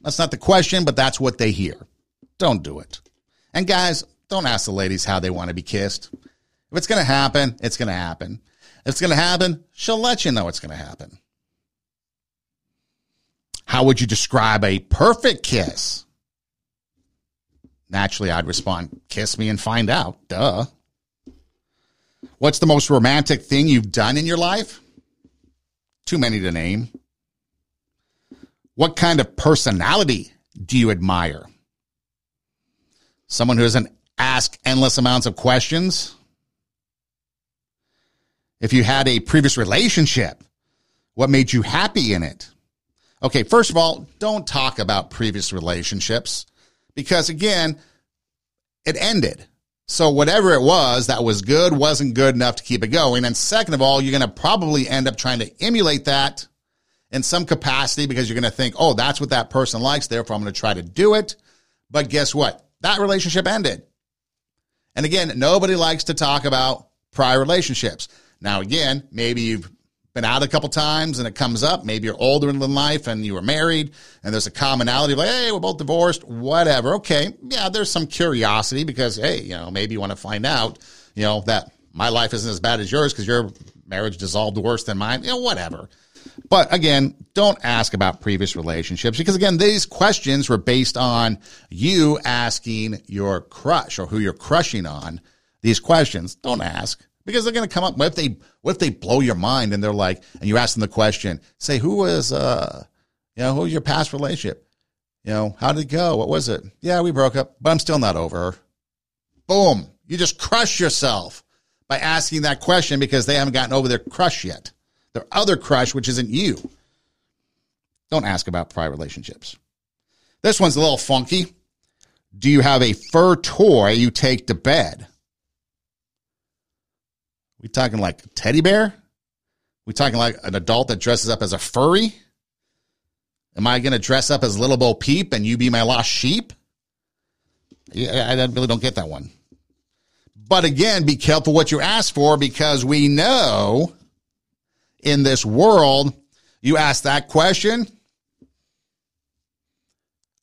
That's not the question, but that's what they hear. Don't do it. And guys, don't ask the ladies how they want to be kissed. If it's going to happen, it's going to happen. If it's going to happen, she'll let you know it's going to happen. How would you describe a perfect kiss? Naturally, I'd respond, kiss me and find out. Duh. What's the most romantic thing you've done in your life? Too many to name. What kind of personality do you admire? Someone who doesn't ask endless amounts of questions? If you had a previous relationship, what made you happy in it? Okay, first of all, don't talk about previous relationships because again, it ended. So whatever it was that was good wasn't good enough to keep it going. And second of all, you're going to probably end up trying to emulate that in some capacity because you're going to think, oh, that's what that person likes. Therefore, I'm going to try to do it. But guess what? That relationship ended. And again, nobody likes to talk about prior relationships. Now, again, maybe you've been out a couple times and it comes up. Maybe you're older in life and you were married and there's a commonality like, hey, we're both divorced, whatever. Okay. Yeah, there's some curiosity because, hey, you know, maybe you want to find out, you know, that my life isn't as bad as yours because your marriage dissolved worse than mine. You know, whatever. But again, don't ask about previous relationships because again, these questions were based on you asking your crush or who you're crushing on these questions, don't ask because they're going to come up. What if they, what if they blow your mind and they're like, and you ask them the question, say, who was, uh, you know, who was your past relationship? You know, how did it go? What was it? Yeah, we broke up, but I'm still not over her. Boom. You just crush yourself by asking that question because they haven't gotten over their crush yet. Their other crush, which isn't you. Don't ask about prior relationships. This one's a little funky. Do you have a fur toy you take to bed? We talking like teddy bear? We talking like an adult that dresses up as a furry? Am I going to dress up as Little Bo Peep and you be my lost sheep? Yeah, I really don't get that one. But again, be careful what you ask for because we know in this world, you ask that question.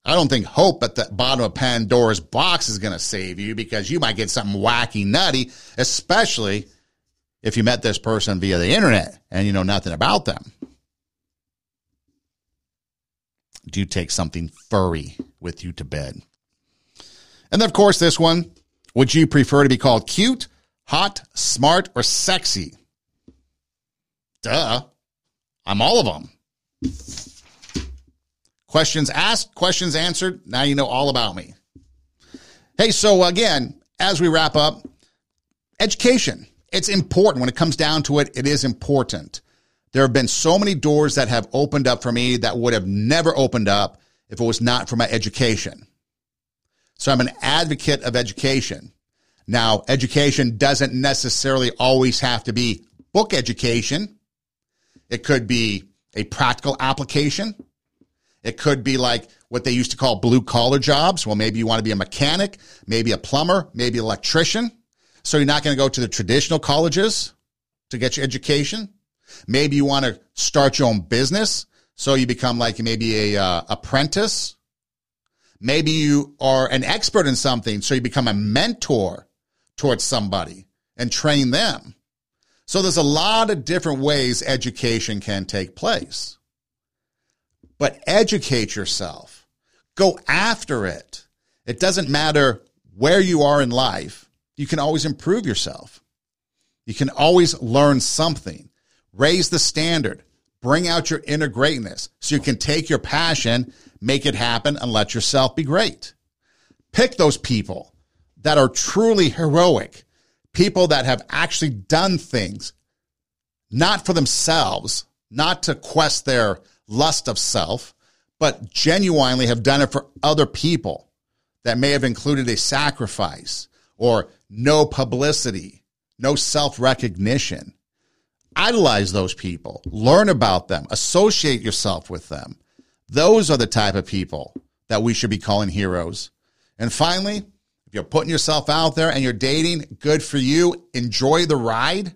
I don't think hope at the bottom of Pandora's box is going to save you because you might get something wacky, nutty, especially if you met this person via the internet and you know nothing about them. Do you take something furry with you to bed? And then, of course, this one would you prefer to be called cute, hot, smart, or sexy? Duh. I'm all of them. Questions asked, questions answered. Now you know all about me. Hey, so again, as we wrap up, education. It's important when it comes down to it. It is important. There have been so many doors that have opened up for me that would have never opened up if it was not for my education. So I'm an advocate of education. Now, education doesn't necessarily always have to be book education. It could be a practical application. It could be like what they used to call blue collar jobs. Well, maybe you want to be a mechanic, maybe a plumber, maybe an electrician. So you're not going to go to the traditional colleges to get your education. Maybe you want to start your own business. So you become like maybe a uh, apprentice Maybe you are an expert in something, so you become a mentor towards somebody and train them. So there's a lot of different ways education can take place. But educate yourself. Go after it. It doesn't matter where you are in life. You can always improve yourself. You can always learn something. Raise the standard. Bring out your inner greatness so you can take your passion make it happen, and let yourself be great. Pick those people that are truly heroic, people that have actually done things not for themselves, not to quest their lust of self, but genuinely have done it for other people that may have included a sacrifice or no publicity, no self recognition. Idolize those people, learn about them, associate yourself with them. Those are the type of people that we should be calling heroes. And finally, if you're putting yourself out there and you're dating, good for you. Enjoy the ride.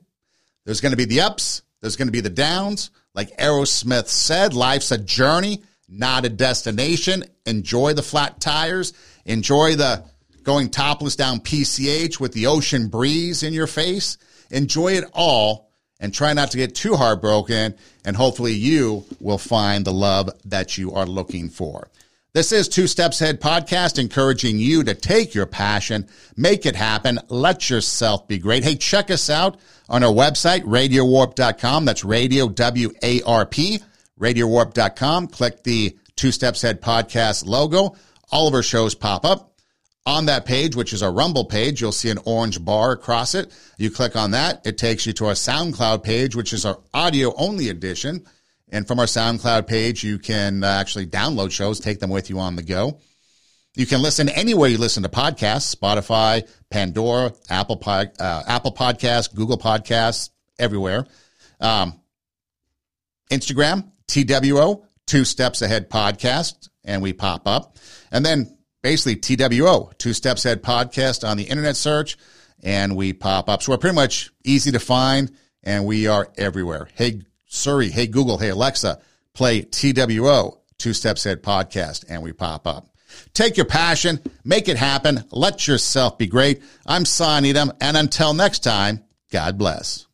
There's going to be the ups, there's going to be the downs. Like Aerosmith said, life's a journey, not a destination. Enjoy the flat tires. Enjoy the going topless down PCH with the ocean breeze in your face. Enjoy it all and try not to get too heartbroken. And hopefully you will find the love that you are looking for. This is Two Steps Ahead podcast, encouraging you to take your passion, make it happen, let yourself be great. Hey, check us out on our website, radiowarp.com. That's radio, W-A-R-P, radiowarp.com. Click the Two Steps Ahead podcast logo. All of our shows pop up. On that page, which is a Rumble page, you'll see an orange bar across it. You click on that, it takes you to our SoundCloud page, which is our audio only edition. And from our SoundCloud page, you can uh, actually download shows, take them with you on the go. You can listen anywhere you listen to podcasts, Spotify, Pandora, Apple, uh, Apple Podcasts, Google Podcasts, everywhere. Um, Instagram, TWO, Two Steps Ahead Podcast, and we pop up. And then basically TWO, Two Steps Ahead podcast on the internet search, and we pop up. So we're pretty much easy to find, and we are everywhere. Hey Siri, hey Google, hey Alexa, play TWO, Two Steps Ahead podcast, and we pop up. Take your passion, make it happen, let yourself be great. I'm Son Edom, and until next time, God bless.